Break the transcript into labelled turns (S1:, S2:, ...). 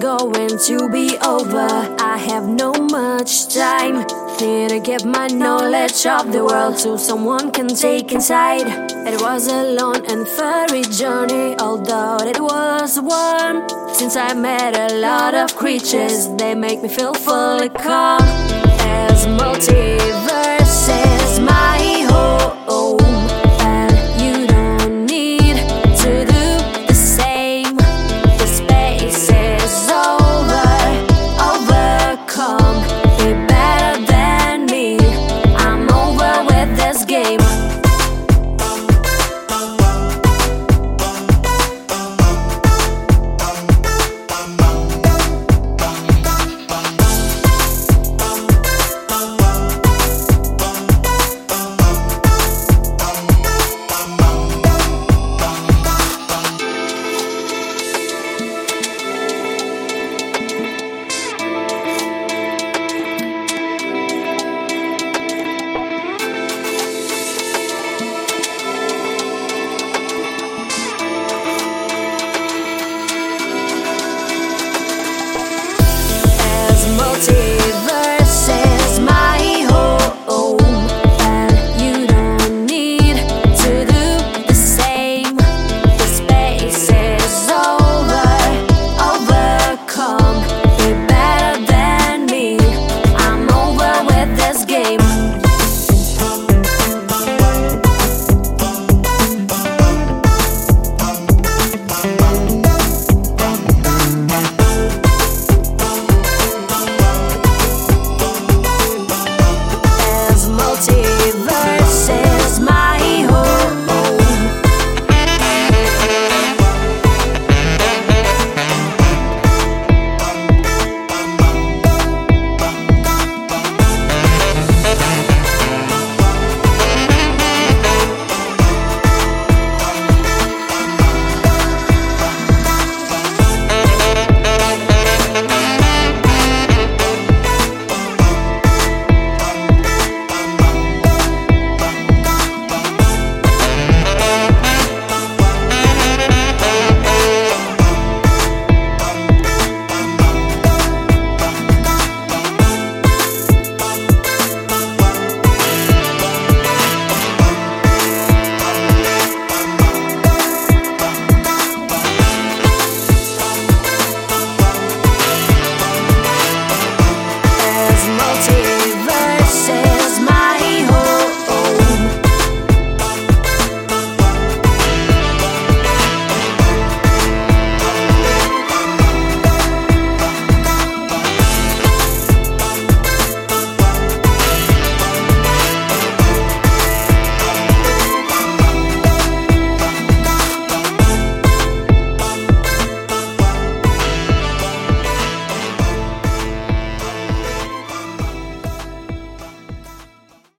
S1: going to be over. I have no much time. Here to give my knowledge of the world so someone can take inside. It was a long and furry journey, although it was warm. Since I met a lot of creatures, they make me feel fully calm. As multiverse.